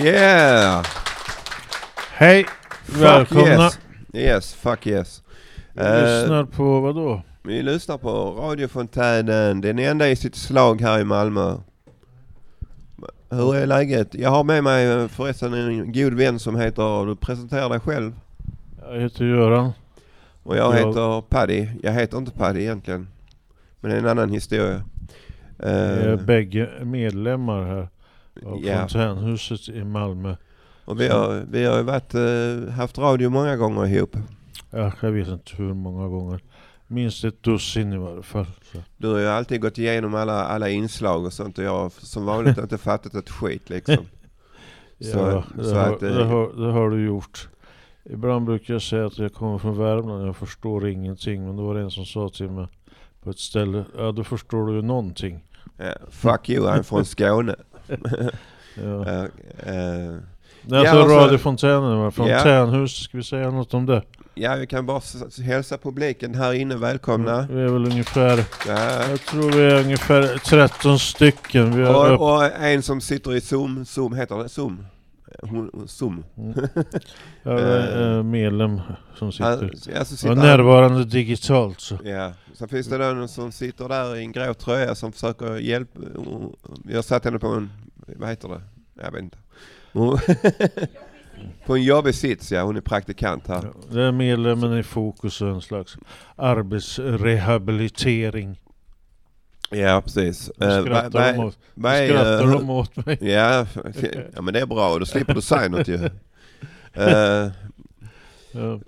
Yeah! Hej! Fuck Välkomna! yes! Yes, fuck yes. Vi Eh, lyssnar på vad då? vi lyssnar på radiofontänen, den enda i sitt slag här i Malmö. Hur är läget? Jag har med mig eh, förresten en god vän som heter, du presenterar dig själv. Jag heter Göran. Och jag Jag- heter Paddy. Jag heter inte Paddy egentligen. Men det är en annan historia. Vi är Eh, bägge medlemmar här av Ja. Fontänhuset i Malmö. och vi har, vi har ju varit, eh, haft radio många gånger ihop. Ja, jag vet inte hur många gånger. Minst ett dussin i varje fall. Så. Du har ju alltid gått igenom alla, alla inslag och sånt och jag har som vanligt inte fattat ett skit liksom. Så- ja, det, så har, att, eh, det, har, det har du gjort. Ibland brukar jag säga att jag kommer från Värmland, jag förstår ingenting. Men då var det en som sa till mig på ett ställe, ja då förstår du ju någonting. Ja, fuck you, I'm från Skåne. Ja. Eh, Nej, Ja, alltså radiofontänen, fontänhus, ska vi säga något om det? ja, vi kan bara hälsa publiken här inne välkomna. Vi är väl ungefär, Ja. jag tror vi är ungefär 13 stycken. Vi Och, och en som sitter i Zoom, Zoom heter det? Zoom? Hon, Zoom. jag är eh, medlem som Han, sitter. alltså sitter närvarande digitalt så. Ja, sen finns det någon som sitter där i en grå tröja som försöker hjälpa. Har satt henne på en, vad heter det? Jag vet inte. På en jobbig sits ja, hon är praktikant här. Det är medlemmen i fokus och en slags arbetsrehabilitering. Ja, precis. Nu Eh, skrattar, de, åt, skrattar de mig. Ja, ja, men det är bra, då slipper du säga något ju. Eh, Ja.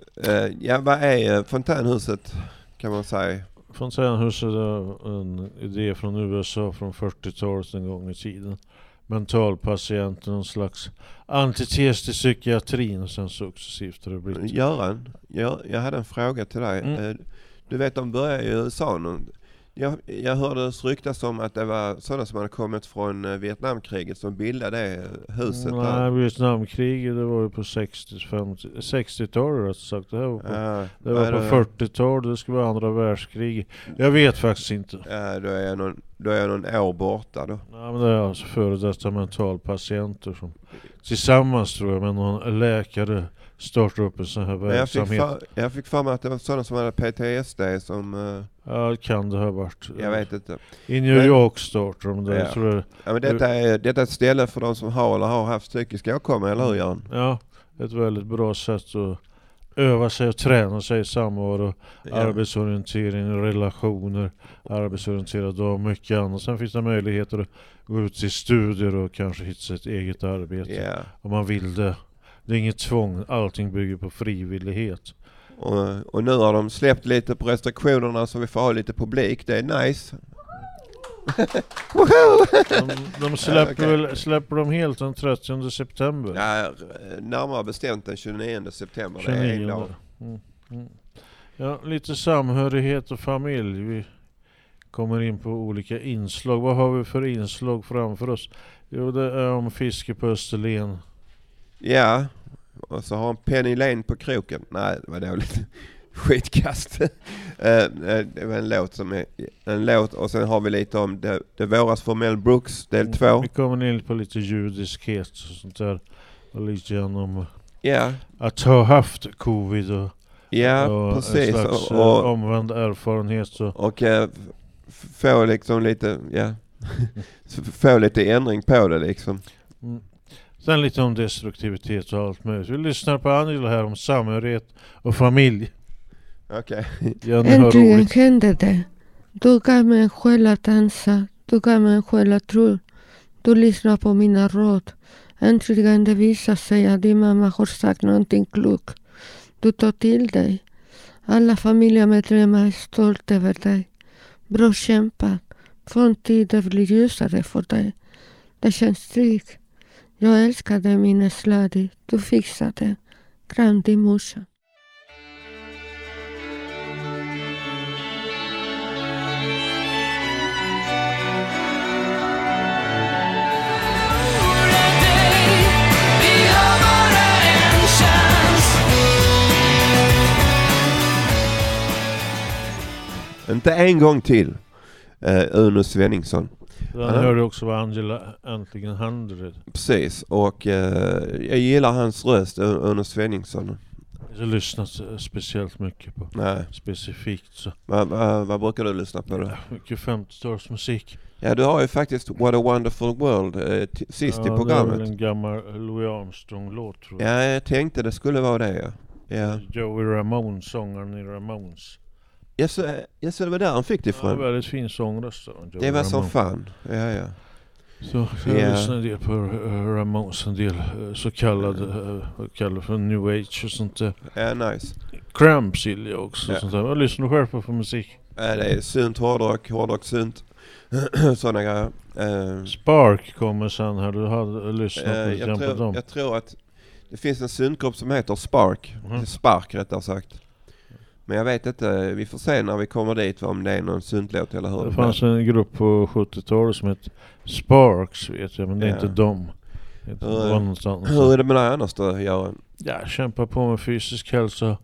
ja, vad är fontänhuset kan man säga? Fontänhuset är en idé från USA från 40-talet en gång i tiden. Mentalpatienten, någon slags antites till psykiatrin och sen successivt har det blivit. Göran, jag, jag hade en fråga till dig. Mm. Du vet, de började i USA nu. Jag, jag hörde ryktas om att det var sådana som hade kommit från eh, Vietnamkriget som bildade huset Nej, där. Vietnamkriget det var ju på 60, 50, 60-talet rätt sagt. Det här var på, Ja, det var på är 40-talet, det skulle vara andra världskriget. Jag vet faktiskt inte. Ja, då är jag någon, då är jag någon år borta då. Ja, men det är alltså före detta mentalpatienter som tillsammans tror jag med någon läkare startar upp en sån här Men jag fick, verksamhet. för, jag fick för mig att det var sådana som hade PTSD som, eh, Ja, kan det ha varit. jag vet inte. I New Men- York startar de det. Ja. Tror det. Ja, men detta, är, detta är ett ställe för de som har eller har haft psykisk åkomma, eller hur Göran? Ja, ett väldigt bra sätt att öva sig och träna sig i samvaro, Ja. arbetsorientering, relationer, arbetsorienterad och mycket annat. Sen finns det möjligheter att gå ut till studier och kanske hitta sitt eget arbete Ja. om man vill det. Det är inget tvång, allting bygger på frivillighet. Och, och nu har de släppt lite på restriktionerna så vi får ha lite publik. Det är nice. De, de släpper, okej. väl, släpper de helt den 30 september? Ja, närmare bestämt den 29 september. Det är en 29. dag. Mm, mm. Ja, lite samhörighet och familj. Vi kommer in på olika inslag. Vad har vi för inslag framför oss? Jo, det är om fiske på Österlen. Ja, och så har en Penny Lane på kroken. Nej, det var dåligt. Skitkast. Eh, eh, det var en låt som är en låt och sen har vi lite om det, det våras för Mel Brooks del två. Mm, Vi kommer in på lite judiskhet och sånt där. Och lite grann om Ja, att ha haft covid och, ja och precis. en slags Och, eh, och, omvänd erfarenhet. Och f- få liksom lite, ja, få lite ändring på det liksom. Mm. Sen lite om destruktivitet och allt möjligt. Vi lyssnar på Angela här om samhörighet och familj. Okej. Har Äntligen roligt. hände det. Du gav mig en själ att dansa. Du gav mig en själ att tro. Du lyssnar på mina råd. Äntligen det visar sig att din mamma har sagt någonting klokt. Du tar till dig. Alla familjemedlemmar är stolta över dig. Bra kämpat. Framtiden blir ljusare för dig. Det känns tryggt. Jag älskar dig minneslady. Du fixar det. Kram din morsa. Inte en gång till. Eh, Uno Svenningsson. Den Ja. hörde också vad Angela äntligen händer. Precis, och eh, jag gillar hans röst, Uno Svenningsson. Jag har lyssnat eh, speciellt mycket på. Nej, Specifikt så. vad, vad, vad brukar du lyssna på då? Mycket 50-talsmusik. Ja, du har ju faktiskt What a wonderful world eh, sist ja, i Det är programmet. väl en gammal Louis Armstrong-låt tror jag. Ja, jag tänkte det skulle vara det ja. Ja, Joey Ramone, sångaren i Ramones. Jag så, jag så det var där han fick det Ja, ifrån. väldigt fin sångröst. Det var som fan. Ja, ja. Så jag Ja. lyssnar en del på Ramones, en del eh, så kallad, uh, vad kallar för new age och sånt där. Ja, nice. Cramps gillar jag också. Ja. Sånt där. Vad lyssnar du själv på för musik? Ja, det är sunt hårdrock, hårdrock sunt. Sådana grejer. Eh, Spark kommer sen här, du hade lyssnat lite jag, på tror, dem. jag tror att det finns en syntgrupp som heter Spark. Mhm. Spark rättare sagt. Men jag vet inte, vi får se när vi kommer dit om det är någon syntlåt eller hur Det fanns en grupp på 70-talet som hette Sparks vet jag, men det är Ja. inte dem. Det är inte Hur-. Hur är det med dig annars då, Göran? Ja, kämpa på med fysisk hälsa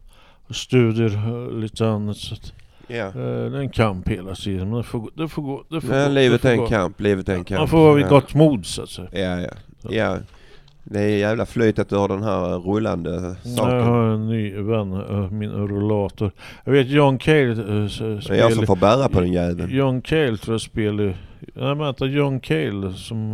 och studier och lite annat. Så att, Ja. eh, det är en kamp hela tiden, men det får gå. Det får gå. Det får Men gå, livet det är får en gå. kamp, livet är en kamp. Man får vara vid gott mod så att säga. Ja, ja. Ja. Det är jävla flyt att du har den här rullande saken. Jag har en ny vän, eh, min rollator. Jag vet John Cale uh, Det är jag som får bära på den jäveln. John Cale tror jag spelar... Nej men vänta, John Cale som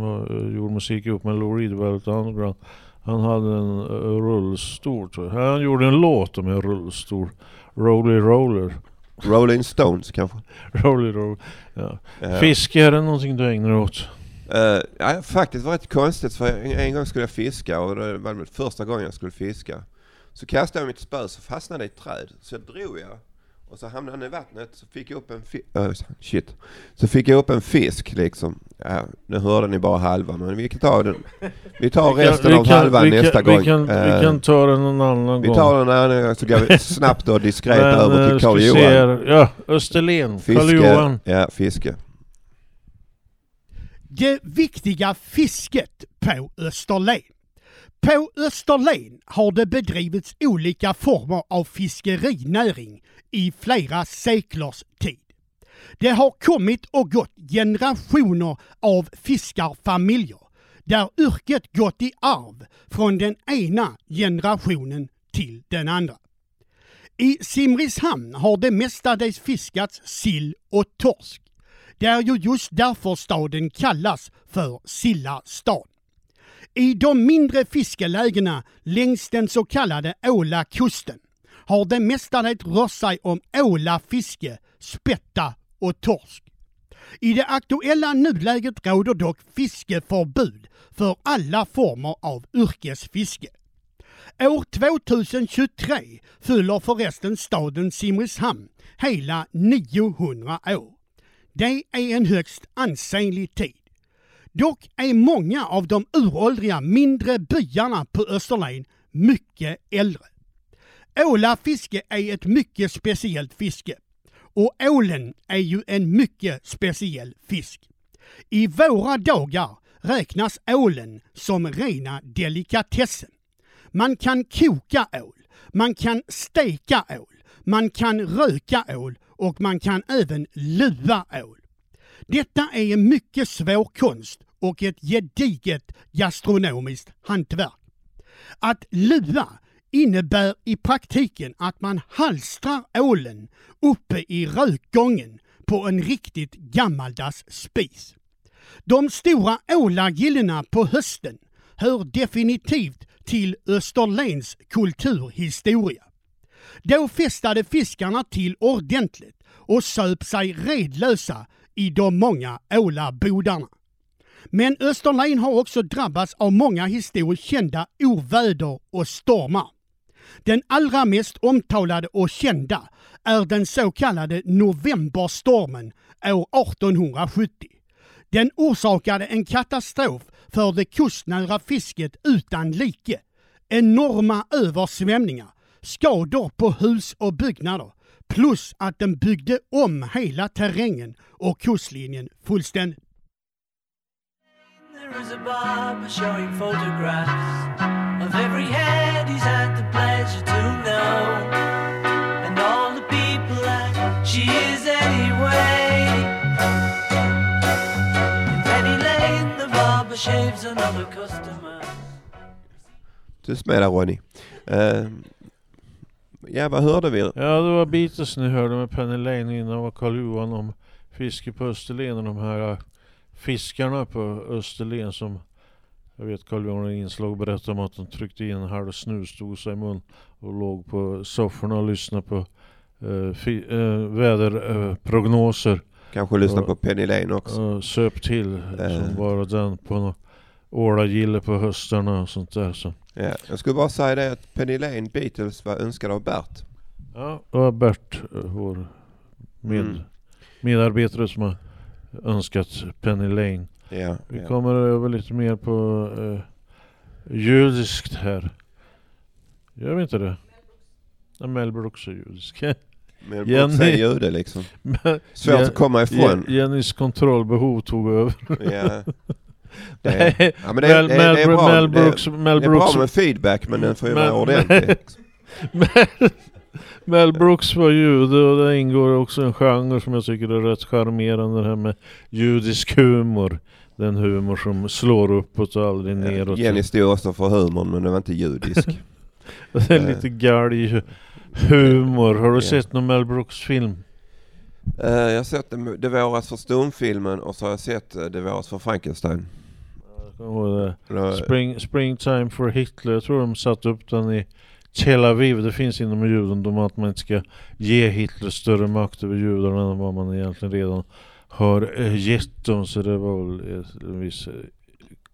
gjorde musik ihop med Lou Reed, Velvet Underground. Han hade en rullstol tror jag. Han gjorde en låt om en rullstol. Rolly Roller. Rolling Stones kanske? Rolly Roller. Ja. Ja. Fiske, är det någonting du ägnar åt? Eh, ja, faktiskt var det rätt konstigt för en, en gång skulle jag fiska och det var väl första gången jag skulle fiska. Så kastade jag mitt spö så fastnade det i ett träd. Så drog jag och så hamnade den i vattnet så fick jag upp en fisk. shit. Så fick jag upp en fisk liksom. Ja, nu hörde ni bara halva men vi kan ta den. Vi tar Vi kan- resten vi av kan- halvan vi nästa vi gång. Kan, vi Eh, kan ta den någon annan vi gång. tar den här så går vi snabbt och diskret över eh, till ska Karl vi Johan. se här. Ja, Österlen. Karl Fiske. Johan. Ja, fiske. Det viktiga fisket på Österlen. På Österlen har det bedrivits olika former av fiskerinäring i flera seklers tid. Det har kommit och gått generationer av fiskarfamiljer där yrket gått i arv från den ena generationen till den andra. I Simrishamn har det mestadels fiskats sill och torsk. Det är ju just därför staden kallas för Silla stad. I de mindre fiskelägena längs den så kallade Ålakusten har det mestadels rört sig om ålafiske, spätta och torsk. I det aktuella nuläget råder dock fiskeförbud för alla former av yrkesfiske. År 2023 fyller förresten staden Simrishamn hela 900 år. Det är en högst ansenlig tid. Dock är många av de uråldriga mindre byarna på Österlen mycket äldre. Ålafiske är ett mycket speciellt fiske och ålen är ju en mycket speciell fisk. I våra dagar räknas ålen som rena delikatessen. Man kan koka ål, man kan steka ål, man kan röka ål och man kan även lua ål. Detta är en mycket svår konst och ett gediget gastronomiskt hantverk. Att lua innebär i praktiken att man halstrar ålen uppe i rökgången på en riktigt gammaldags spis. De stora ålagillena på hösten hör definitivt till Österlens kulturhistoria. Då festade fiskarna till ordentligt och söp sig redlösa i de många ålabodarna. Men Österlen har också drabbats av många historiskt kända oväder och stormar. Den allra mest omtalade och kända är den så kallade novemberstormen år 1870. Den orsakade en katastrof för det kustnära fisket utan like. Enorma översvämningar, skador på hus och byggnader plus att den byggde om hela terrängen och kustlinjen fullständigt. Tyst med dig Ronny. Uh, ja, vad hörde vi? Ja, det var Beatles ni hörde med Penny Lane innan var Karl Johan om fiske på Österlen och de här äh, fiskarna på Österlen som jag vet Carl Johan i inslag berättade om att de tryckte in en halv snusdosa i mun och låg på sofforna och lyssnade på fi, uh, väderprognoser. Kanske lyssna Ja. på Penny Lane också. och söp till Eh. som bara den på någon ålagille på höstarna och sånt där. Så. Ja. Jag skulle bara säga det att Penny Lane Beatles var önskad av Bert. Ja, det var Bert, uh, vår med, Mm. medarbetare som har önskat Penny Lane. Ja, Vi ja. kommer över lite mer på uh, judiskt här. Gör vi inte det? Ja, Mel Brooks är judisk. Jenny- Brooks är jude liksom. Svårt att komma ifrån. Je- Jennys kontrollbehov tog över. Ja. Det, Nej, ja, men det, det, Mel, det, Mel, är bra. Mel Brooks, det, Mel det är bra med feedback men den får ju vara ordentlig. Mel, Mel Brooks var jude och där ingår också en genre som jag tycker är rätt charmerande. Det här med judisk humor. Den humor som slår uppåt och aldrig neråt. Jenny stod också för humorn men den var inte judisk. Det är lite galg humor. Har du sett någon Mel Brooks film? Eh, jag har sett Det det våras för stumfilmen och så har jag sett eh, Det våras för Frankenstein. Det. Eller, Spring, Springtime for Hitler. Jag tror de satte upp den i Tel Aviv. Det finns inom judendom att man inte ska ge Hitler större makt över judarna än vad man egentligen redan har eh, gett dem. Så det var väl eh, en viss eh,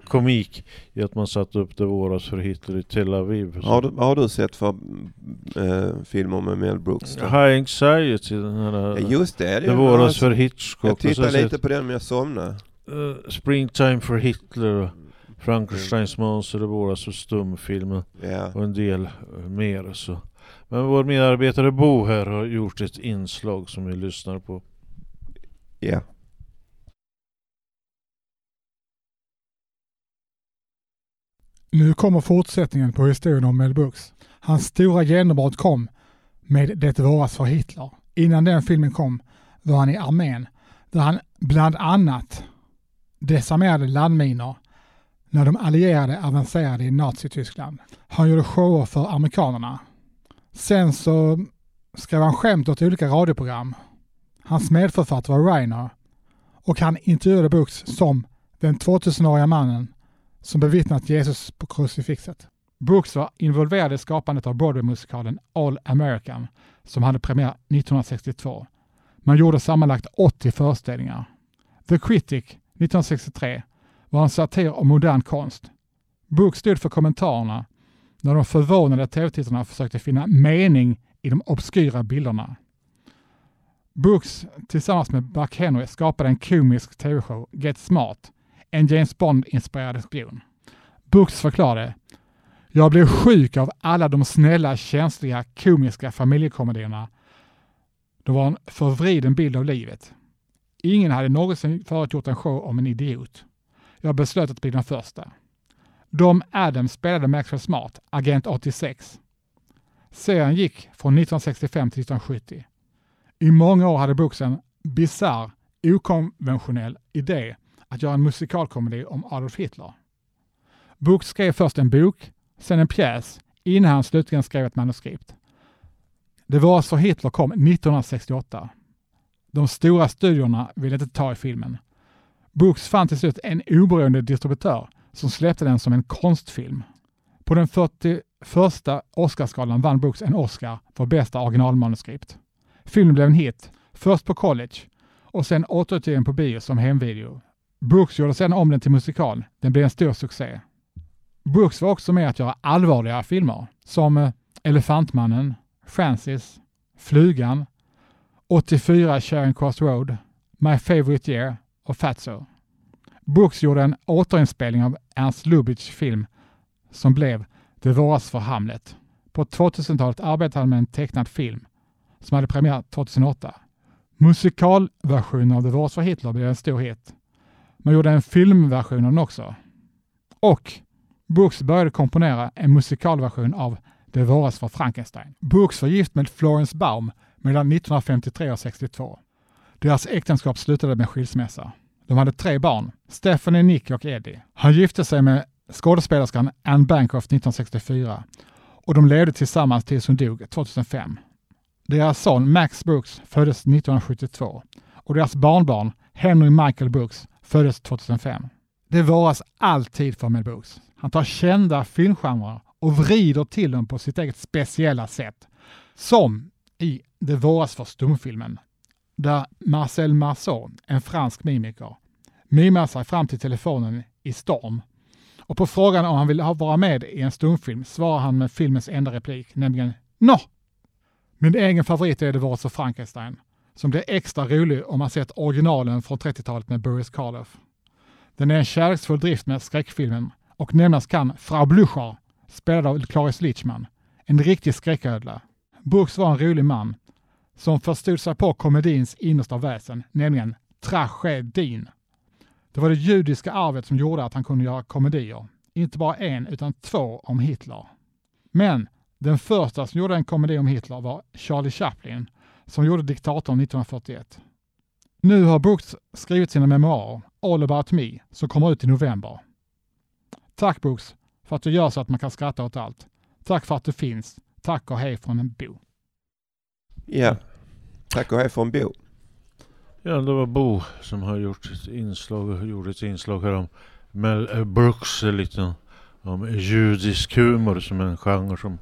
komik i att man satte upp det våras för Hitler i Tel Aviv. har, du, har du sett för eh, filmer med Mel Brooks? då? High Anxiety, den här... Ja, just det. det våras för Hitchcock. Jag tittade lite på den men jag somnade. Eh, Springtime for Hitler och Frankensteins monster, det våras för stumfilmen. Ja. och en del eh, mer. Så. Men vår medarbetare Bo här har gjort ett inslag som vi lyssnar på. ja. Nu kommer fortsättningen på historien om Mel Brooks. Hans stora genombrott kom med Det våras för Hitler. Innan den filmen kom var han i armén där han bland annat desarmerade landminor när de allierade avancerade i Nazityskland. Han gjorde shower för amerikanerna. Sen så skrev han skämt åt olika radioprogram. Hans medförfattare var Reiner och han intervjuade Brooks som den 2000-åriga mannen som bevittnat Jesus på krucifixet. Brooks var involverad i skapandet av Broadway-musikalen All American som hade premiär 1962. Man gjorde sammanlagt 80 föreställningar. The Critic 1963 var en satir om modern konst. Book stod för kommentarerna när de förvånade tv-tittarna försökte finna mening i de obskyra bilderna. Brooks tillsammans med Buck Henry skapade en komisk tv-show, Get Smart, en James Bond-inspirerad spion. Brooks förklarade Jag blev sjuk av alla de snälla, känsliga, komiska familjekomedierna. Det var en förvriden bild av livet. Ingen hade någonsin förut gjort en show om en idiot. Jag beslöt att bli den första. Dom Adams spelade Maxwell Smart, Agent 86. Serien gick från 1965 till 1970. I många år hade Brooks en bisarr, okonventionell idé att göra en musikalkomedi om Adolf Hitler. Brooks skrev först en bok, sen en pjäs, innan han slutligen skrev ett manuskript. Det var så Hitler kom 1968. De stora studiorna ville inte ta i filmen. Brooks fann till slut en oberoende distributör som släppte den som en konstfilm. På den 41 Oscarsgalan vann Brooks en Oscar för bästa originalmanuskript. Filmen blev en hit, först på college och sen återutgiven på bio som hemvideo. Brooks gjorde sedan om den till musikal. Den blev en stor succé. Brooks var också med att göra allvarliga filmer som eh, Elefantmannen, Francis, Flugan, 84 Charing Cross Road, My Favorite Year och Fatso. Brooks gjorde en återinspelning av Ernst Lubitschs film som blev Det våras för Hamlet. På 2000-talet arbetade han med en tecknad film som hade premiär 2008. Musikalversionen av Det våras för Hitler blev en stor hit. Man gjorde en filmversion av den också. Och Brooks började komponera en musikalversion av Det våras för Frankenstein. Brooks var gift med Florence Baum mellan 1953 och 62. Deras äktenskap slutade med skilsmässa. De hade tre barn, Stephanie, Nick och Eddie. Han gifte sig med skådespelerskan Anne Bancroft 1964 och de levde tillsammans tills hon dog 2005. Deras son Max Brooks föddes 1972 och deras barnbarn Henry Michael Brooks föddes 2005. Det våras alltid för Mel Brooks. Han tar kända filmgenrer och vrider till dem på sitt eget speciella sätt. Som i Det våras för stumfilmen, där Marcel Marceau, en fransk mimiker, mimar sig fram till telefonen i storm. Och på frågan om han vill vara med i en stumfilm svarar han med filmens enda replik, nämligen Nå! Min egen favorit är Det våras för Frankenstein, som blir extra rolig om man sett originalen från 30-talet med Boris Karloff. Den är en kärleksfull drift med skräckfilmen och nämnas kan Frau Blücher, spelad av Clarice Lichman, en riktig skräcködla. Brooks var en rolig man som förstod sig på komedins innersta väsen, nämligen tragedin. Det var det judiska arvet som gjorde att han kunde göra komedier. Inte bara en, utan två om Hitler. Men den första som gjorde en komedi om Hitler var Charlie Chaplin, som gjorde Diktatorn 1941. Nu har Brooks skrivit sina memoarer, All about me, som kommer ut i november. Tack Brooks för att du gör så att man kan skratta åt allt. Tack för att du finns. Tack och hej från en Bo. Ja. Tack och hej från Bo. Ja, det var Bo som har gjort ett inslag, gjorde ett inslag här om Mel Brooks, lite om judisk humor som en genre som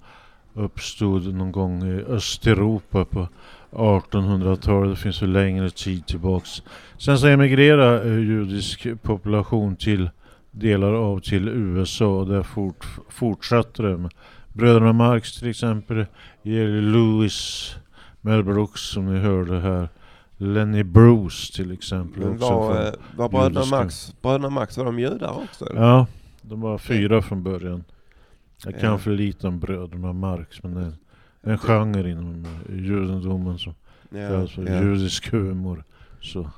uppstod någon gång i Östeuropa på 1800-talet. Det finns ju längre tid tillbaks. Sen så emigrerade judisk population till delar av till USA och där fort, fortsatte det med Bröderna Marx till exempel, Jerry Lewis, Mel Brooks som ni hörde här. Lenny Bruce till exempel. Men var, eh, var bröderna Max, bröderna Max, var de judar också? Eller? Ja, de var fyra från början. Jag kan Ja. för lite om bröderna Marx men det är en genre inom eh, judendomen som Ja, kallas för ja. judisk humor. Så.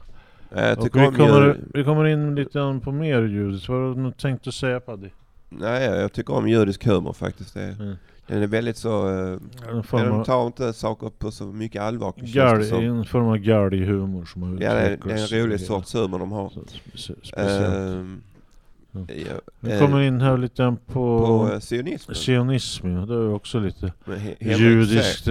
Ja, vi, om kommer, vi kommer in lite på mer judiskt. Vad har du tänkt att säga Paddy? Nej, jag tycker om judisk humor faktiskt. Det, Mm. Den är väldigt så... Uh, form de tar inte saker på så mycket allvar. som. en form av galghumor som har Ja, det är, det är en rolig sorts humor de har. Speciellt. Ehm, Ja. ja, Vi eh, kommer in här lite grann på, på eh, sionismen. sionism. Ja. Det är också lite judiskt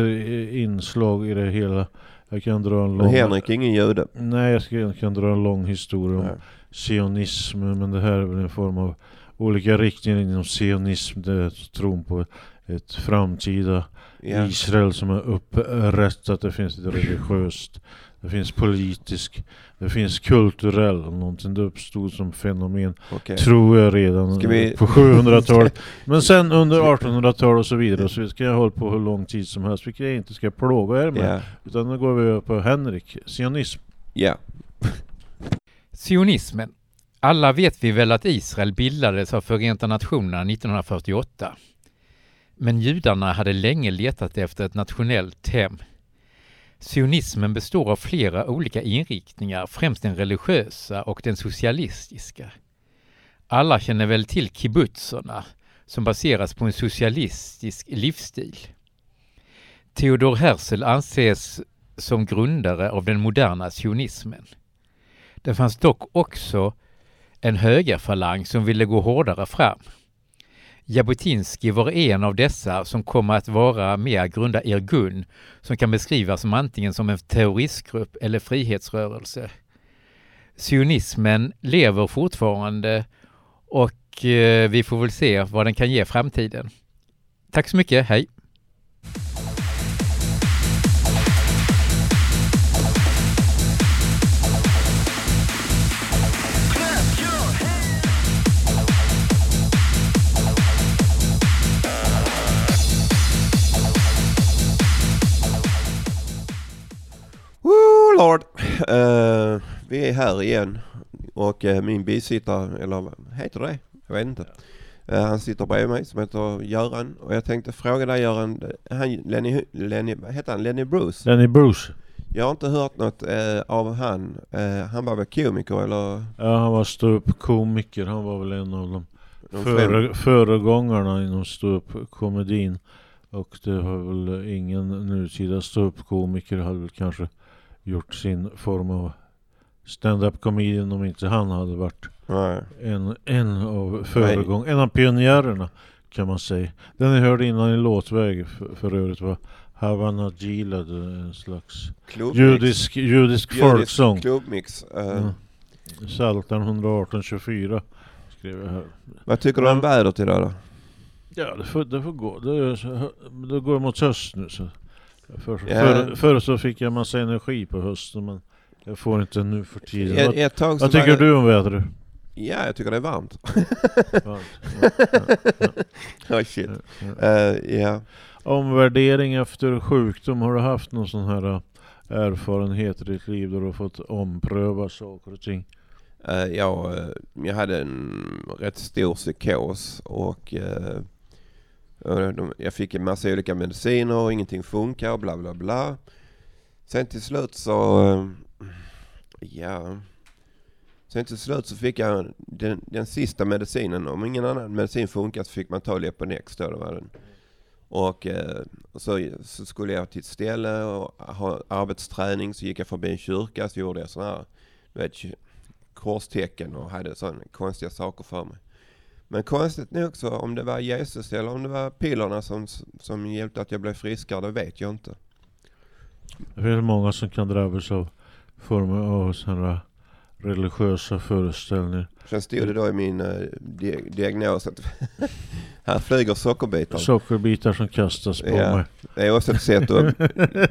inslag i det hela. Jag kan dra en Men lång... Henrik är ingen jude. Nej, jag, ska, jag kan dra en lång historia om Nej. sionism. Men det här är väl en form av olika riktningar inom sionism. Tron på ett framtida Ja. Israel som är upprättat. Det finns ett religiöst, det finns politisk, det finns kulturell någonting. Det uppstod som fenomen, Okej. tror jag redan vi- på 700-talet. Men sen under 1800-talet och så vidare. Så vidare. ska jag hålla på hur lång tid som helst, vilket jag inte ska plåga er med. Ja. Utan nu går vi över på Henrik, sionism. ja. Sionismen. Alla vet vi väl att Israel bildades av Förenta Nationerna 1948. Men judarna hade länge letat efter ett nationellt hem. Sionismen består av flera olika inriktningar, främst den religiösa och den socialistiska. Alla känner väl till kibbutzerna, som baseras på en socialistisk livsstil. Theodor Herzl anses som grundare av den moderna sionismen. Det fanns dock också en högerfalang som ville gå hårdare fram. Jabotinsky var en av dessa som kommer att vara med att grunda Irgun som kan beskrivas som antingen som en terroristgrupp eller frihetsrörelse. Sionismen lever fortfarande och eh, vi får väl se vad den kan ge framtiden. Tack så mycket, hej! Eh, vi är här igen. Och eh, min bisittare, eller heter det? Jag vet inte. Eh, han sitter bredvid mig som heter Göran. Och jag tänkte fråga dig Göran, han, Lenny, Lenny, heter han? Lenny Bruce? Lenny Bruce. Jag har inte hört något eh, av han. Eh, han var väl komiker eller? Ja, han var ståuppkomiker. Han var väl en av de de före, föregångarna inom ståuppkomedin. Och det har väl ingen nutida ståuppkomiker hade väl kanske gjort sin form av stand-up comedian om inte han hade varit Nej. en, en av föregång, en av pionjärerna kan man säga. Den jag hörde innan i låtväg för, för övrigt var Havana Gilad, en slags Klubbmix. judisk, judisk folksång. Klubbmix. Eh, Ja. Psaltaren 118-24 skrev jag här. Vad tycker du om vädret idag då? Ja, det får, det får gå. Det, är det går mot höst nu. Så. För, Ja. förr, förr så fick jag massa energi på hösten men jag får inte nu för tiden. Ett, Vad, ett vad var tycker det- du om vädret? Ja, jag tycker det är varmt. Varmt. Ja, ja, oh, shit. ja, ja. Eh, ja. Omvärdering efter sjukdom, har du haft någon sån här äh, erfarenhet i ditt liv där du har fått ompröva saker och ting? Eh, jag, eh, jag hade en rätt stor psykos och eh, de- jag fick en massa olika mediciner och ingenting funkar och bla bla bla. Sen till slut så, eh, ja. Sen till slut så fick jag den, den sista medicinen. Om ingen annan medicin funkar så fick man ta Leponex då. Det var den. Eh, och så, så skulle jag till ett ställe och ha arbetsträning. Så gick jag förbi en kyrka så gjorde jag sådana här, du vet, korstecken och hade sådana konstiga saker för mig. Men konstigt nog så om det var Jesus eller om det var pillerna som, som hjälpte att jag blev friskare, det vet jag inte. Det finns många som kan drabbas av former av sådana religiösa föreställningar. Sen stod det då i min eh, di- diagnos att här flyger sockerbitar. Sockerbitar som kastas på Ja. mig. Det är också ett sätt att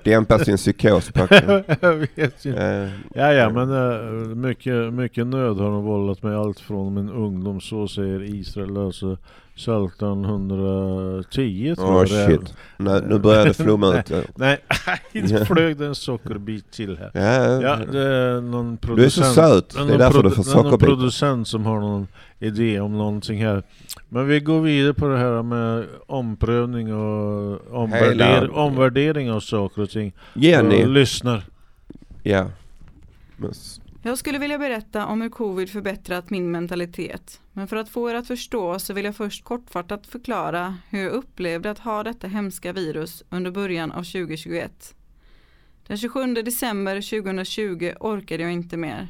dämpa sin psykos. Jag vet inte. Eh, Ja, ja, men äh, mycket, mycket nöd har de vållat mig allt från min ungdom, så säger Israel. Alltså Psaltaren 110 tror Åh jag shit. Nu, nu börjar det flomma ut. Nej, det flög det en sockerbit till här. Ja, Ja, det är någon Du är så producent. söt. Det är därför du får är någon producent som har någon idé om någonting här. Men vi går vidare på det här med omprövning och omvärder omvärdering av saker och ting. Jenny. Och lyssnar. Ja. Men jag skulle vilja berätta om hur covid förbättrat min mentalitet. Men för att få er att förstå så vill jag först kortfattat förklara hur jag upplevde att ha detta hemska virus under början av 2021. Den 27 december 2020 orkade jag inte mer.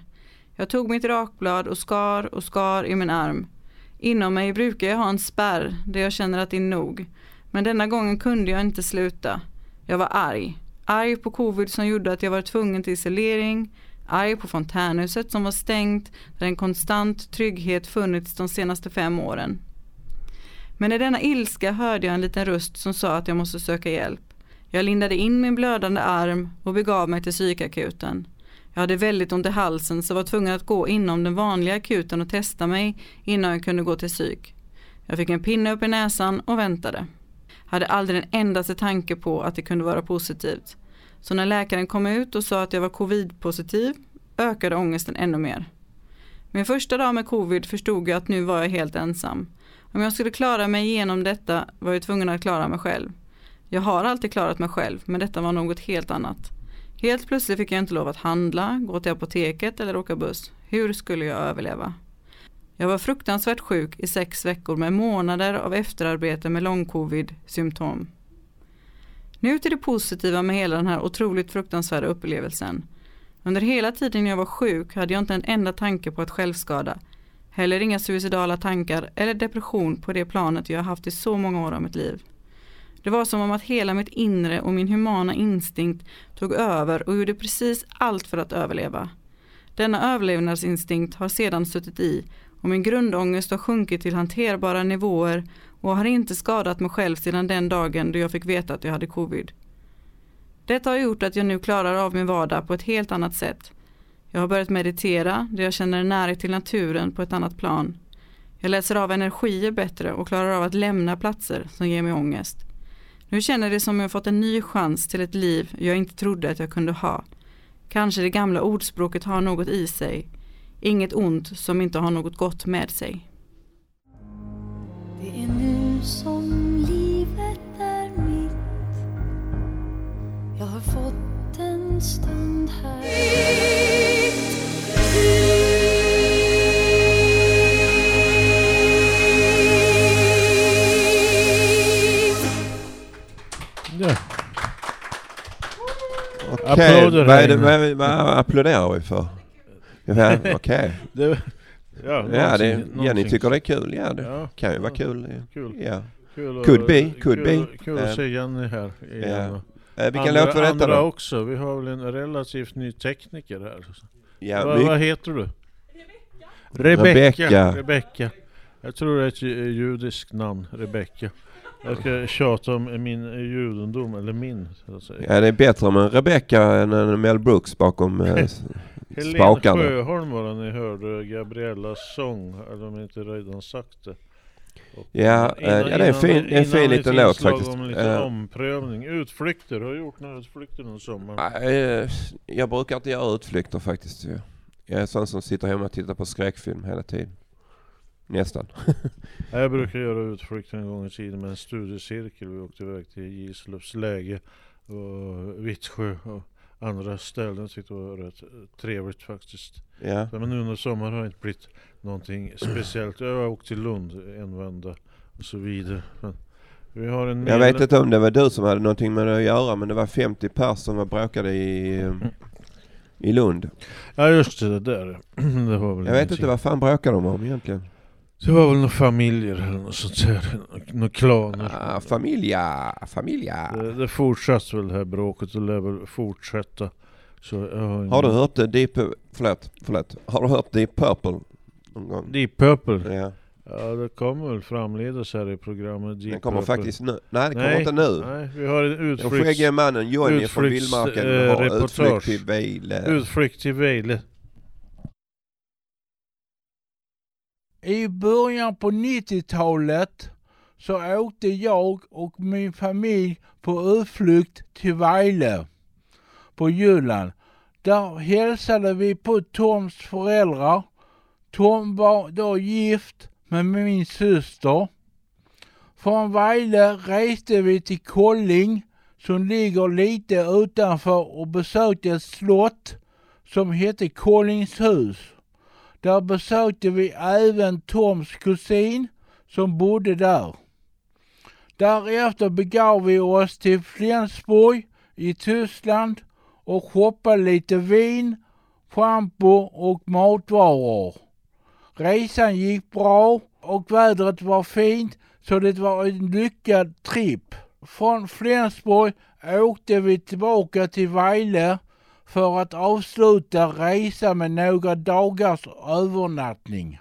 Jag tog mitt rakblad och skar och skar i min arm. Inom mig brukar jag ha en spärr där jag känner att det är nog. Men denna gången kunde jag inte sluta. Jag var arg. Arg på covid som gjorde att jag var tvungen till isolering, arg på fontänhuset som var stängt där en konstant trygghet funnits de senaste fem åren. Men i denna ilska hörde jag en liten röst som sa att jag måste söka hjälp. Jag lindade in min blödande arm och begav mig till psykakuten. Jag hade väldigt ont i halsen så var tvungen att gå inom den vanliga akuten och testa mig innan jag kunde gå till psyk. Jag fick en pinne upp i näsan och väntade. Hade aldrig en endaste tanke på att det kunde vara positivt. Så när läkaren kom ut och sa att jag var covid-positiv ökade ångesten ännu mer. Min första dag med covid förstod jag att nu var jag helt ensam. Om jag skulle klara mig igenom detta var jag tvungen att klara mig själv. Jag har alltid klarat mig själv men detta var något helt annat. Helt plötsligt fick jag inte lov att handla, gå till apoteket eller åka buss. Hur skulle jag överleva? Jag var fruktansvärt sjuk i sex veckor med månader av efterarbete med lång-covid-symptom. Nu till det positiva med hela den här otroligt fruktansvärda upplevelsen. Under hela tiden jag var sjuk hade jag inte en enda tanke på att självskada. Heller inga suicidala tankar eller depression på det planet jag har haft i så många år av mitt liv. Det var som om att hela mitt inre och min humana instinkt tog över och gjorde precis allt för att överleva. Denna överlevnadsinstinkt har sedan suttit i och min grundångest har sjunkit till hanterbara nivåer och har inte skadat mig själv sedan den dagen då jag fick veta att jag hade covid. Detta har gjort att jag nu klarar av min vardag på ett helt annat sätt. Jag har börjat meditera där jag känner en närhet till naturen på ett annat plan. Jag läser av energier bättre och klarar av att lämna platser som ger mig ångest. Nu känner det som jag fått en ny chans till ett liv jag inte trodde att jag kunde ha. Kanske det gamla ordspråket har något i sig. Inget ont som inte har något gott med sig. Det är nu som livet är mitt Jag har fått en stund här. Okej, Applåder vad, applåderar vi för? Okej. Det, ja, Ja, det, Jenny tycker det är kul. Ja, det Ja, kan ju vara kul. Kul. Ja. Kul Could be, could kul, be. Kul att se Jenny här igen. ja. Eh, vilken andra, låt var detta andra då? också. Vi har väl en relativt ny tekniker här. Ja, vad, vad heter du? Rebecka. Rebecka. Rebecka. Jag tror det är ett ju- judiskt namn, Rebecka. Jag ska tjata om min judendom, eller min så att säga. ja, det är bättre med Rebecca än en Mel Brooks bakom eh, spakarna. Sjöholm var det ni hörde Gabriellas sång, eller om jag inte redan sagt det. Och Ja, eh, ja, det är en fin- en fin innan liten låt faktiskt. Om lite Eh. omprövning. Utflykter, har du gjort några utflykter någon sommar? Eh, jag brukar inte göra utflykter faktiskt. Jag- Jag är sån som sitter hemma och tittar på skräckfilm hela tiden. Nästan. Ja, Jag brukar göra utflykter en gång i tiden med en studiecirkel. Vi åkte iväg till Gislövs läge och Vittsjö och andra ställen. Tyckte det var rätt eh, trevligt faktiskt. Ja. Men nu under sommaren har det inte blivit någonting speciellt. Jag har åkt till Lund en vända och så vidare. Men vi har en Jag vet inte om det var du som hade någonting med det att göra men det var 50 pers som var bråkade i, eh, i Lund. Ja just det, det där. det var väl Jag vet inte vad fan bråkade de om egentligen. Det var väl några familjer eller något sånt där. Några klaner. Ah, familja, familja. Det, det fortsatte väl det här bråket och lär väl fortsätta. Så jag har, ingen- Har du hört det Deep, förlåt, förlåt. Har du hört Deep Purple någon gång? Deep Purple? Ja. Ja det kommer väl framledes här i programmet Deep Den kommer Purple. faktiskt nu. Nej, den kommer Nej, inte nu. Nej, vi har en Den utflykts... skäggige mannen Johnny från Vildmarken eh, har utflykt till Vejle. Utflykt till Vejle. I början på 90-talet så åkte jag och min familj på utflykt till Vejle på Jylland. Där hälsade vi på Toms föräldrar. Tom var då gift med min syster. Från Vejle reste vi till Kolling som ligger lite utanför och besökte ett slott som hette Kollingshus. Där besökte vi även Toms kusin som bodde där. Därefter begav vi oss till Flensburg i Tyskland och shoppade lite vin, schampo och matvaror. Resan gick bra och vädret var fint så det var en lyckad tripp. Från Flensburg åkte vi tillbaka till Vejle för att avsluta resan med några dagars övernattning.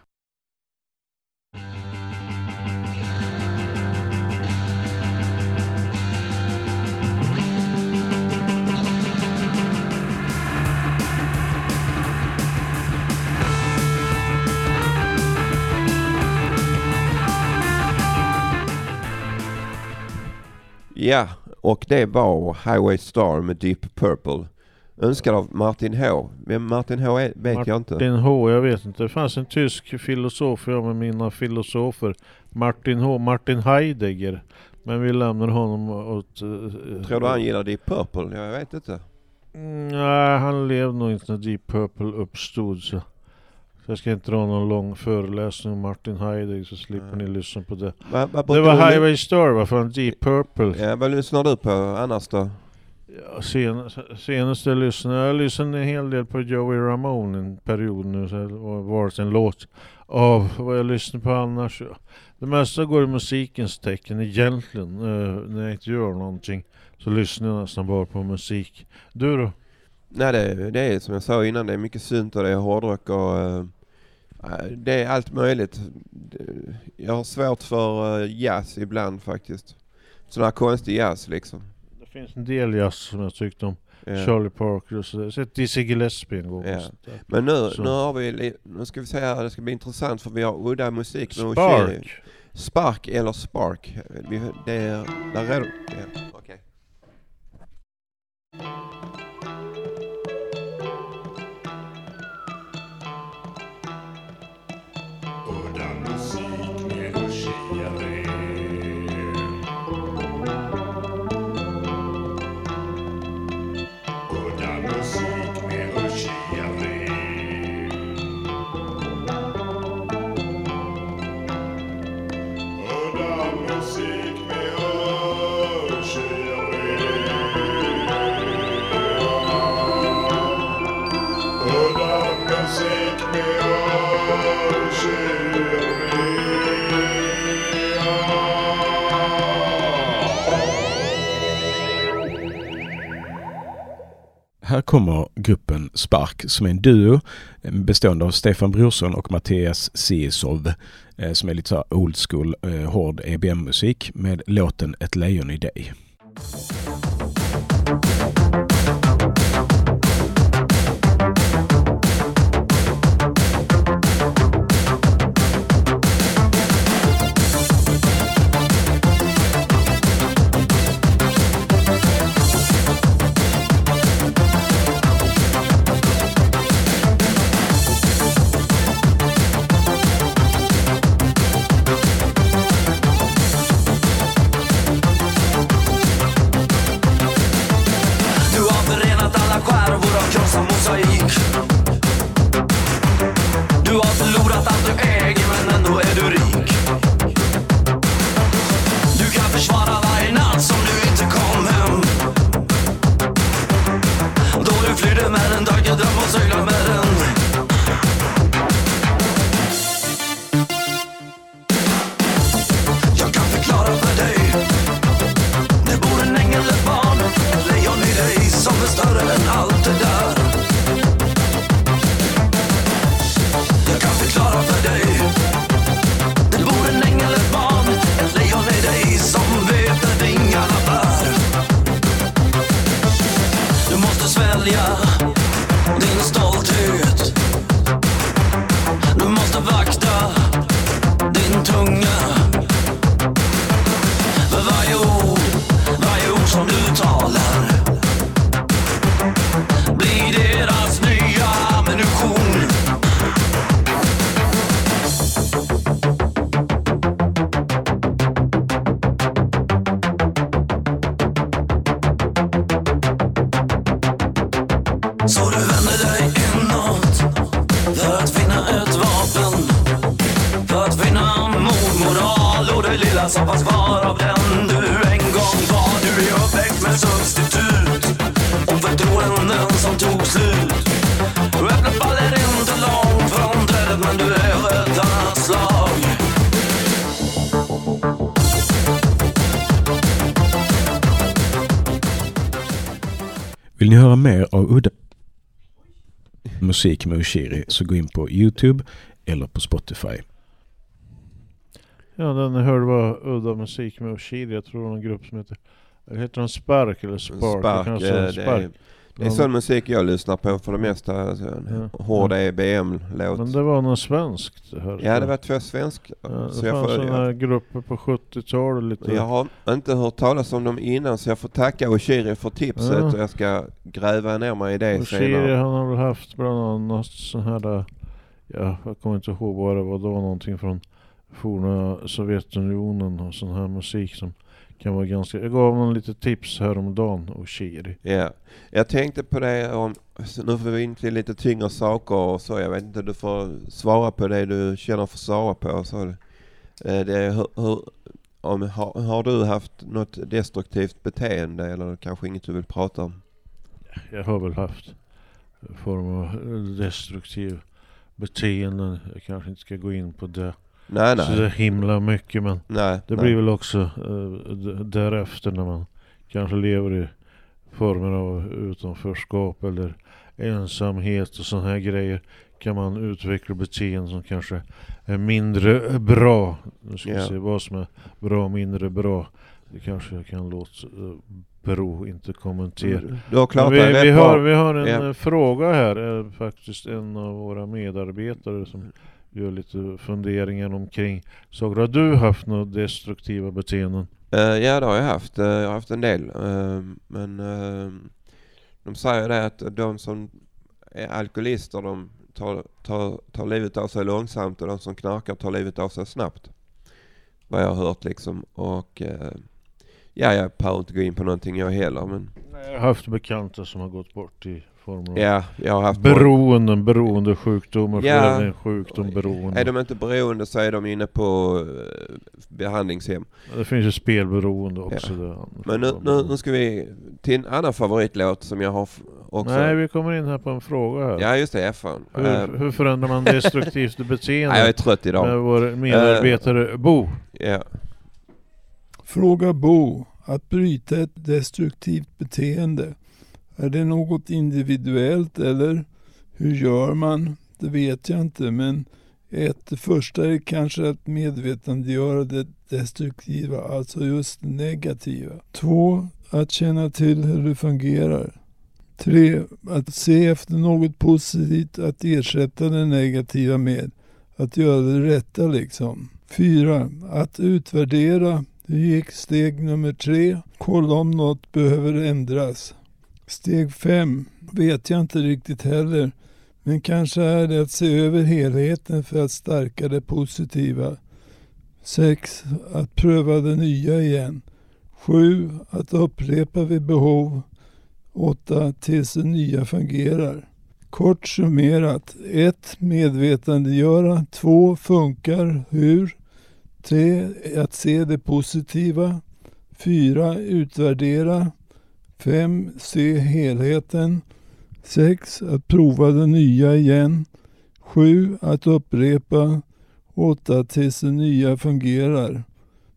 Ja, och det var Highway Star med Deep Purple. Önskad av Martin H. Vem Martin H är vet jag inte. Martin H, jag vet inte. Det fanns en tysk filosof, jag med mina filosofer. Martin H, Martin Heidegger. Men vi lämnar honom åt... eh, Tror du han gillar Deep Purple? Jag vet inte. Mm, Nej, han levde nog inte när Deep Purple uppstod. Så. jag ska inte dra någon lång föreläsning om Martin Heidegger så slipper ni lyssna på det. Va, va, det var Highway Star va, från Deep Purple. Ja, vad lyssnar du på annars då? Ja, sen, senaste jag lyssnade, jag lyssnade en hel del på Joey Ramone en period nu, så det har varit en låt av vad jag lyssnar på annars. Det mesta går i musikens tecken egentligen, eh, när jag inte gör någonting. Så lyssnar jag nästan bara på musik. Du då? Nej det, det är som jag sa innan, det är mycket synt och det är hårdrock och eh, eh, det är allt möjligt. Jag har svårt för eh, jazz ibland faktiskt. Sån här konstig jazz liksom. Det finns en del jazz som jag tyckte om. Ja. Charlie Parker och sådär. Sett Dizzy Gillespie en gång. där. Men nu, Så. nu har vi, nu ska vi här, det ska bli intressant för vi har udda musik Spark. Spark eller Spark. Vi, det är, där är ja, här kommer gruppen Spark som är en duo eh, bestående av Stefan Brorsson och Mattias Siesov eh, som är lite så old school, eh, hård EBM-musik med låten Ett lejon i dig. Musik med Ushiri så gå in på Youtube eller på Spotify. Ja, den hörde var udda musik med Oshiri. Jag tror det var en grupp som heter... Heter den Spark eller Spark? Spark, Kanske eh, en det Spark. är, det är sån musik jag lyssnar på för det mesta. Alltså, en hård EBM-låt. Men det var något svenskt här. Ja, det var två svenska. Ja, det så jag fanns sådana här grupper på 70-talet lite. Jag har inte hört talas om dem innan så jag får tacka Oshiri för tipset Ja. och jag ska gräva ner mig i det Oshiri senare. han har väl haft bland annat sån här, ja jag kommer inte ihåg vad det var, det var någonting från forna Sovjetunionen och sån här musik som kan vara ganska, jag gav honom lite tips häromdagen, Oshiri. Ja, jag tänkte på det om, nu får vi in till lite tyngre saker och så. Jag vet inte, du får svara på det du känner för att svara på. Så det, Eh, det är hur, hur, om, har, har du haft något destruktivt beteende eller kanske inget du vill prata om? Jag har väl haft form av destruktiv beteenden. Jag kanske inte ska gå in på det. Nej, nej. Så himla mycket men Nej, det nej. blir väl också eh, därefter när man kanske lever i former av utanförskap eller ensamhet och sådana här grejer kan man utveckla beteenden som kanske är mindre bra. Nu ska vi se vad som är bra och mindre bra. Det kanske jag kan låta eh, bero, inte kommentera. Mm, vi, vi, har, vi har en eh, fråga här, eh, faktiskt en av våra medarbetare som gör lite funderingar omkring saker. Har du haft några destruktiva beteenden? Eh, ja det har jag haft. Eh, jag har haft en del. Eh, men de säger det att de som är alkoholister de tar, tar, tar livet av sig långsamt och de som knarkar tar livet av sig snabbt. Vad jag har hört liksom. Och ja, jag behöver inte gå in på någonting jag heller men Jag har haft bekanta som har gått bort i form av Ja, jag har haft beroenden, beroendesjukdomar, Ja. sjukdom, beroende. är de inte beroende så är de inne på eh, behandlingshem. Det finns ju spelberoende också. Ja. Där. Men nu, nu, nu ska vi till en annan favoritlåt som jag har också. Nej, vi kommer in här på en fråga här. Ja just det, FN. Hur, Eh, hur förändrar man destruktivt beteende? Nej, jag är trött idag. Med vår medarbetare Bo. Ja. Fråga Bo. Att bryta ett destruktivt beteende. Är det något individuellt eller hur gör man? Det vet jag inte men ett, det första är kanske att medvetandegöra det destruktiva, alltså just det negativa. Två, att känna till hur det fungerar. Tre, att se efter något positivt att ersätta det negativa med. Att göra det rätta liksom. Fyra, att utvärdera. hur gick steg nummer tre. Kolla om något behöver ändras. Steg 5 vet jag inte riktigt heller. Men kanske är det att se över helheten för att stärka det positiva. 6. Att pröva det nya igen. 7. Att upprepa vid behov. 8. Tills det nya fungerar. Kort summerat. 1. Medvetandegöra. 2. Funkar. Hur? 3. Att se det positiva. 4. Utvärdera. 5. Se helheten. 6. Att prova det nya igen. 7. Att upprepa. 8. Tills det nya fungerar.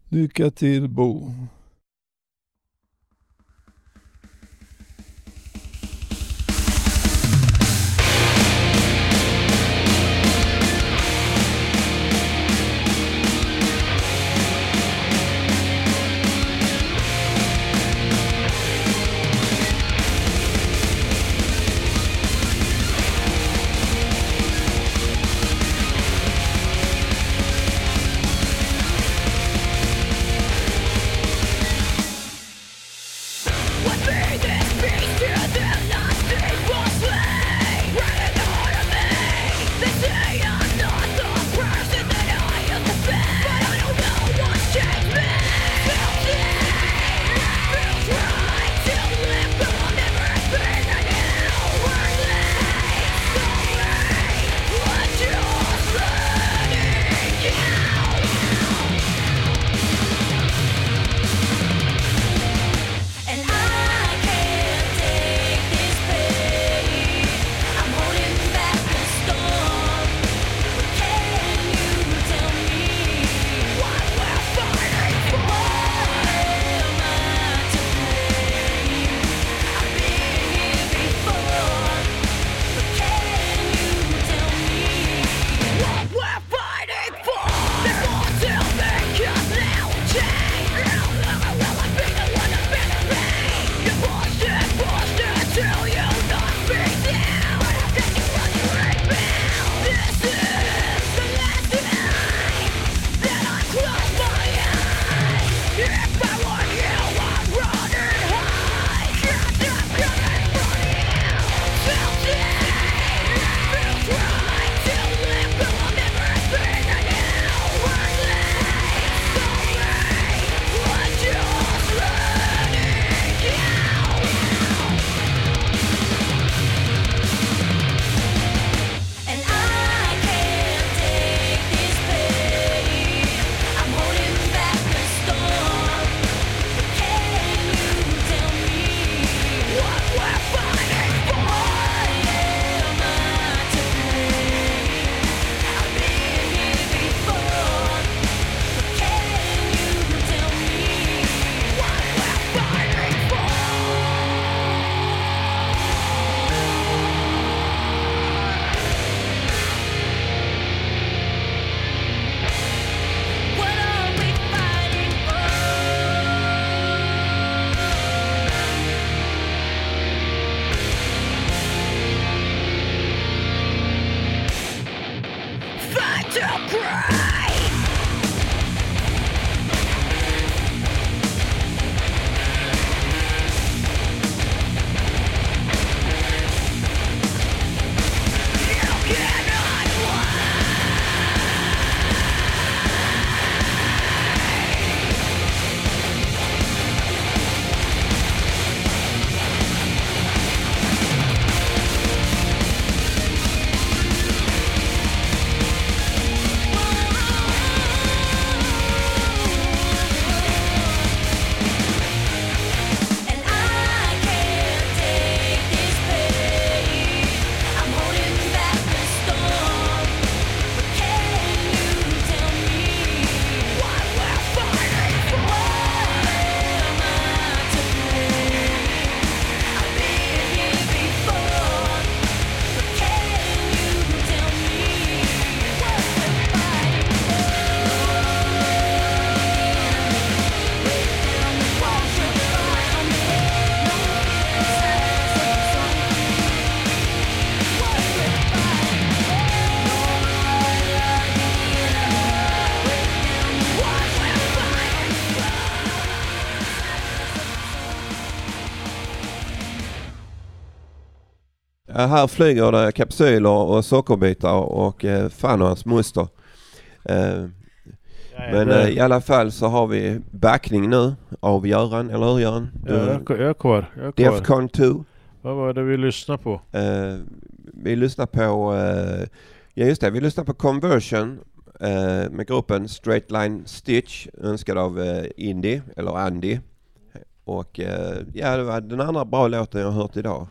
Lycka till Bo. Här flyger det kapsyler och sockerbitar och eh, fan och hans moster. Eh, men eh, i alla fall så har vi backning nu av Göran, eller hur Göran? Ja, jag, jag är kvar. Jag är kvar. Defcon 2. Vad var det vi lyssnade på? Eh, vi lyssnar på, eh, ja just det, vi lyssnar på Conversion eh, med gruppen Straight Line Stitch önskad av eh, Indy, eller Andy. Och eh, ja, det var den andra bra låten jag har hört idag.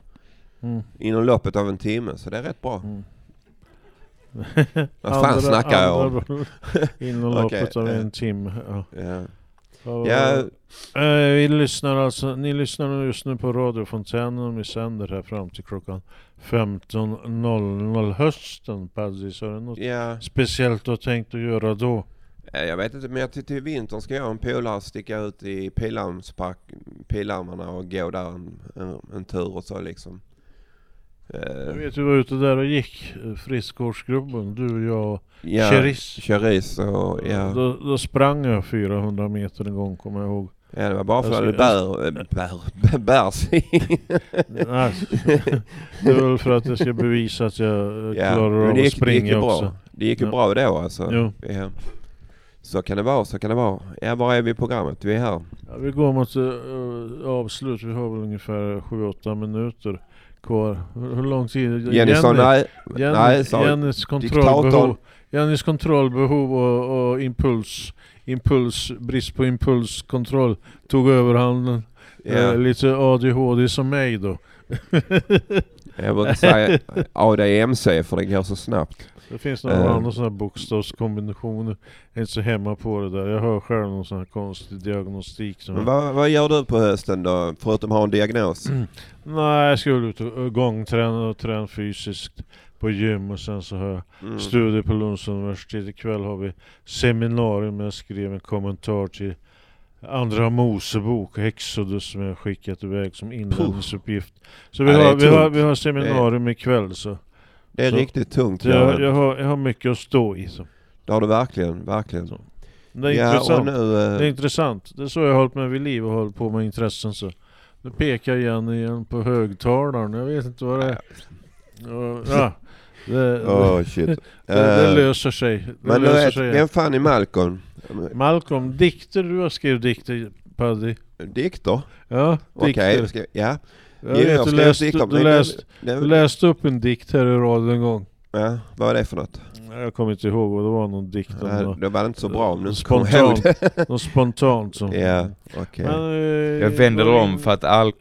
Mm. Inom loppet av en timme, så det är rätt bra. Vad fan Andra- snackar jag om? Inom loppet Okej, av eh, en timme. Ja. Ja. var- Eh, vi lyssnar alltså, ni lyssnar nu just nu på Radio Fontänen och vi sänder här fram till klockan 15.00 hösten Paddy. Så är det något Ja. speciellt du har tänkt att göra då? Eh, Jag vet inte, men jag till, till vintern ska jag och en polare sticka ut i Pildammspark, Pildammarna och gå där en, en, en tur och så liksom. Eh, Jag vet du var ute där och gick, eh, friskvårdsgruppen, du, jag Ja, Cheris. Cheris och ja. Då, då sprang jag 400 meter en gång kommer jag ihåg. Ja det var bara för att det ska- bär, bär, bär, bär sig. Nej, det är väl för att jag ska bevisa att jag eh, Ja, klarar av att springa också. bra. Det gick ju Ja. bra då alltså. Ja. Så kan det vara, så kan det vara. Ja, var är vi i programmet? Vi är här. Ja, vi går mot uh, avslut, vi har väl ungefär 7-8 minuter kvar. Hur, lång tid? Jenny sa nej. Jenny, Nej, sa Jennys kontrollbehov. Jennys kontrollbehov och, och impuls, impuls, brist på impulskontroll tog överhanden. Ja. Eh, lite ADHD som mig då. Jag brukar säga ADMC för det går så snabbt. Det finns några Eh, andra sådana bokstavskombinationer. Jag är inte så hemma på det där. Jag har själv någon sån här konstig diagnostik. Som vad, vad gör du på hösten då? Förutom att ha en diagnos? Nej, jag skulle ut och gångträna och träna fysiskt på gym och sen så har jag Mm. studier på Lunds universitet. Ikväll har vi seminarium. Jag skrev en kommentar till Andra Mosebok, Exodus, som jag skickat iväg som inlämningsuppgift. Så vi, Ja, har, vi, har, vi har seminarium ikväll så. Det är så, riktigt tungt. så jag, jag, har, jag har mycket att stå i. Så. Det har du verkligen, verkligen. Det är Ja, intressant. nu, eh, Det är intressant. Det är så jag har hållit mig vid liv och hållit på med intressen så. Nu pekar jag igen på högtalaren. Jag vet inte vad det är. Ja. Det, det, shit. det, det Eh, löser sig. Det Men löser vet, sig. vem fan är Malcolm? Malcolm, dikter du har skrivit dikter Paddy? Dikter? Ja, Okej, dikter. ska- ja. Jag vet, du, läste, du, det- det- du upp en dikt här i radion en gång. Ja, vad var det för något? Jag kommer inte ihåg vad det var någon dikt om nå- det var inte så bra om du spontant, det. något spontant som... Ja, okej. Men, eh, Jag vänder om för att all...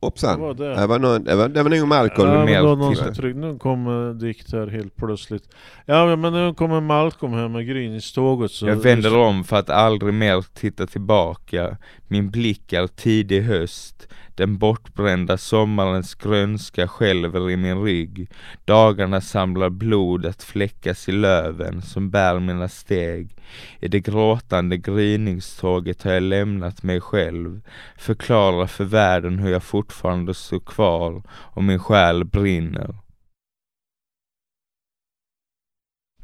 Hoppsan. Vad var det? Det var, någon, det var, det var nog Malcolm. Ja, men då någon som tryck, nu kommer dikt här helt plötsligt. Ja men nu kommer Malcolm här med gryningståget så... Jag vänder om för att aldrig mer titta tillbaka. Min blick är tidig höst. Den bortbrända sommarens grönska skälver i min rygg. Dagarna samlar blod att fläckas i löven som bär mina steg. I det gråtande gryningståget har jag lämnat mig själv. Förklara för världen hur jag fortfarande står kvar och min själ brinner.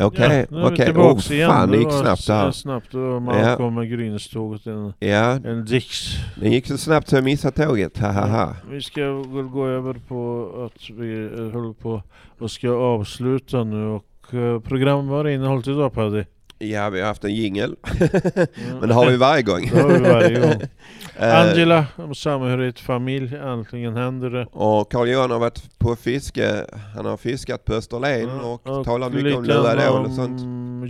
Okej, Ja, är vi okej. Åh igen. fan, det gick var snabbt det här. Snabbt, var Malcolm med gryningståget. En, Ja, en dix. det gick så snabbt så jag missade tåget. Hahaha. Vi ska väl gå över på att vi eh, håller på och ska avsluta nu och eh, program vad har det innehållit idag Paddy? Ja, vi har haft en jingel. Men det har vi varje gång. Det har vi varje gång. Eh, Angela, om samhörighet, familj, äntligen händer det. Och Carl-Johan har varit på fiske. Han har fiskat på Österlen och, talat mycket om luadol och sånt.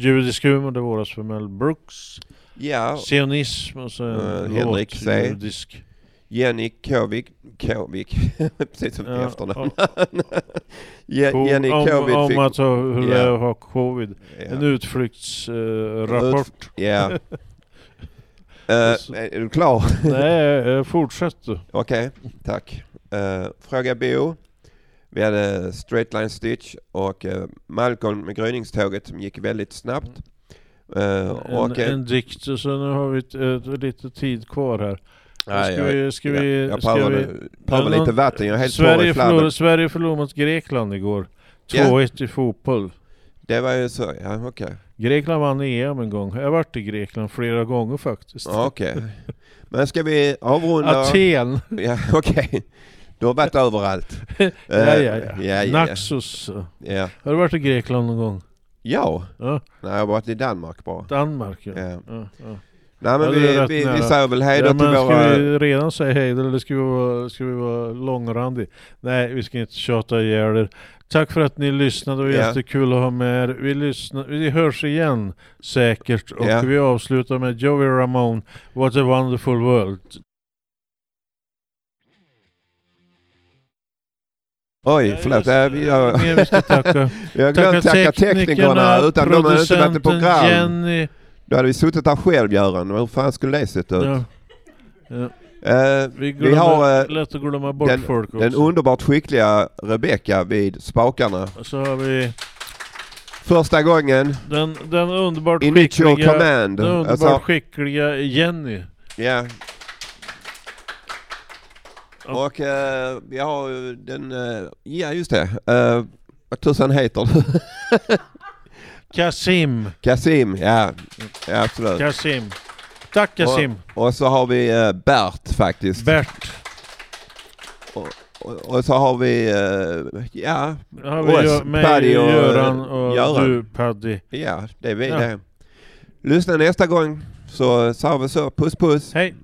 Judisk humor, det våras för Mel Brooks. Ja. Sionism och så låt, Henrik C. judisk. Jenny Kåvik, Kåvik, precis som Ja, efternamn. Jenny om, Kåvik om fick... att ha, hur det är Ja. att ha covid. Ja. En utflyktsrapport. Ja. Eh, är du klar? Nej, eh, fortsätt du. Okej, tack. Uh, fråga Bo. Vi hade Straight Line Stitch och uh, Malcolm med gryningståget som gick väldigt snabbt. Eh, och, En, en dikt, så nu har vi ett, ett, lite tid kvar här. Nej, ska jag- vi, ska ja, vi, jag ska prövade- vi, prövade Ja, lite vatten, jag är helt Sverige förlorade, Sverige förlorade mot Grekland igår. Ja. 2-1 i fotboll. Det var ju så, ja okej. Grekland vann EM en gång. Jag har varit i Grekland flera gånger faktiskt. Ja, Okej. Men ska vi avrunda? Aten. Ja, okej. Du har varit överallt. ja, ja, Eh, ja. ja, ja. Naxos. Ja. Har du varit i Grekland någon gång? Ja. Ja. Nej, jag har varit i Danmark bara. Danmark ja. Ja. ja, ja. Nej men Ja, vi, vi, vi säger väl hej då ja, till våra... Ska vi redan säga hej då eller ska vi vara, ska vi vara långrandig? Nej, vi ska inte tjata ihjäl er. Tack för att ni lyssnade, det var Ja. jättekul att ha med er. Vi, lyssnar, vi hörs igen säkert och Ja. vi avslutar med Joey Ramone, What a wonderful world. Oj, förlåt. just äh, vi, har, mer vi ska tacka. har teknikerna. Utan de hade inte varit i program. Jenny. Då hade vi suttit här själv Göran. Hur fan skulle det sett ut? Ja. Ja. Eh, Vi, vi glömmer, har eh, lätt att glömma bort den, folk också. den underbart skickliga Rebecka vid spakarna. Och så har vi Första gången, den, den underbart Initial skickliga, command. den underbart Alltså- skickliga Jenny. ja. Och eh, vi har den, eh, ja just det. Uh, vad tusan heter du? Kasim. Kasim, ja. ja absolut. Kasim. Tack Kasim. Och, och så har vi eh, Bert faktiskt. Bert. Och, och, och så har vi, eh, ja, Har vi oss, Paddy och Göran och Göran. du Paddy. Ja, det är vi Ja. det. Lyssna nästa gång så sa vi så. Puss puss. Hej.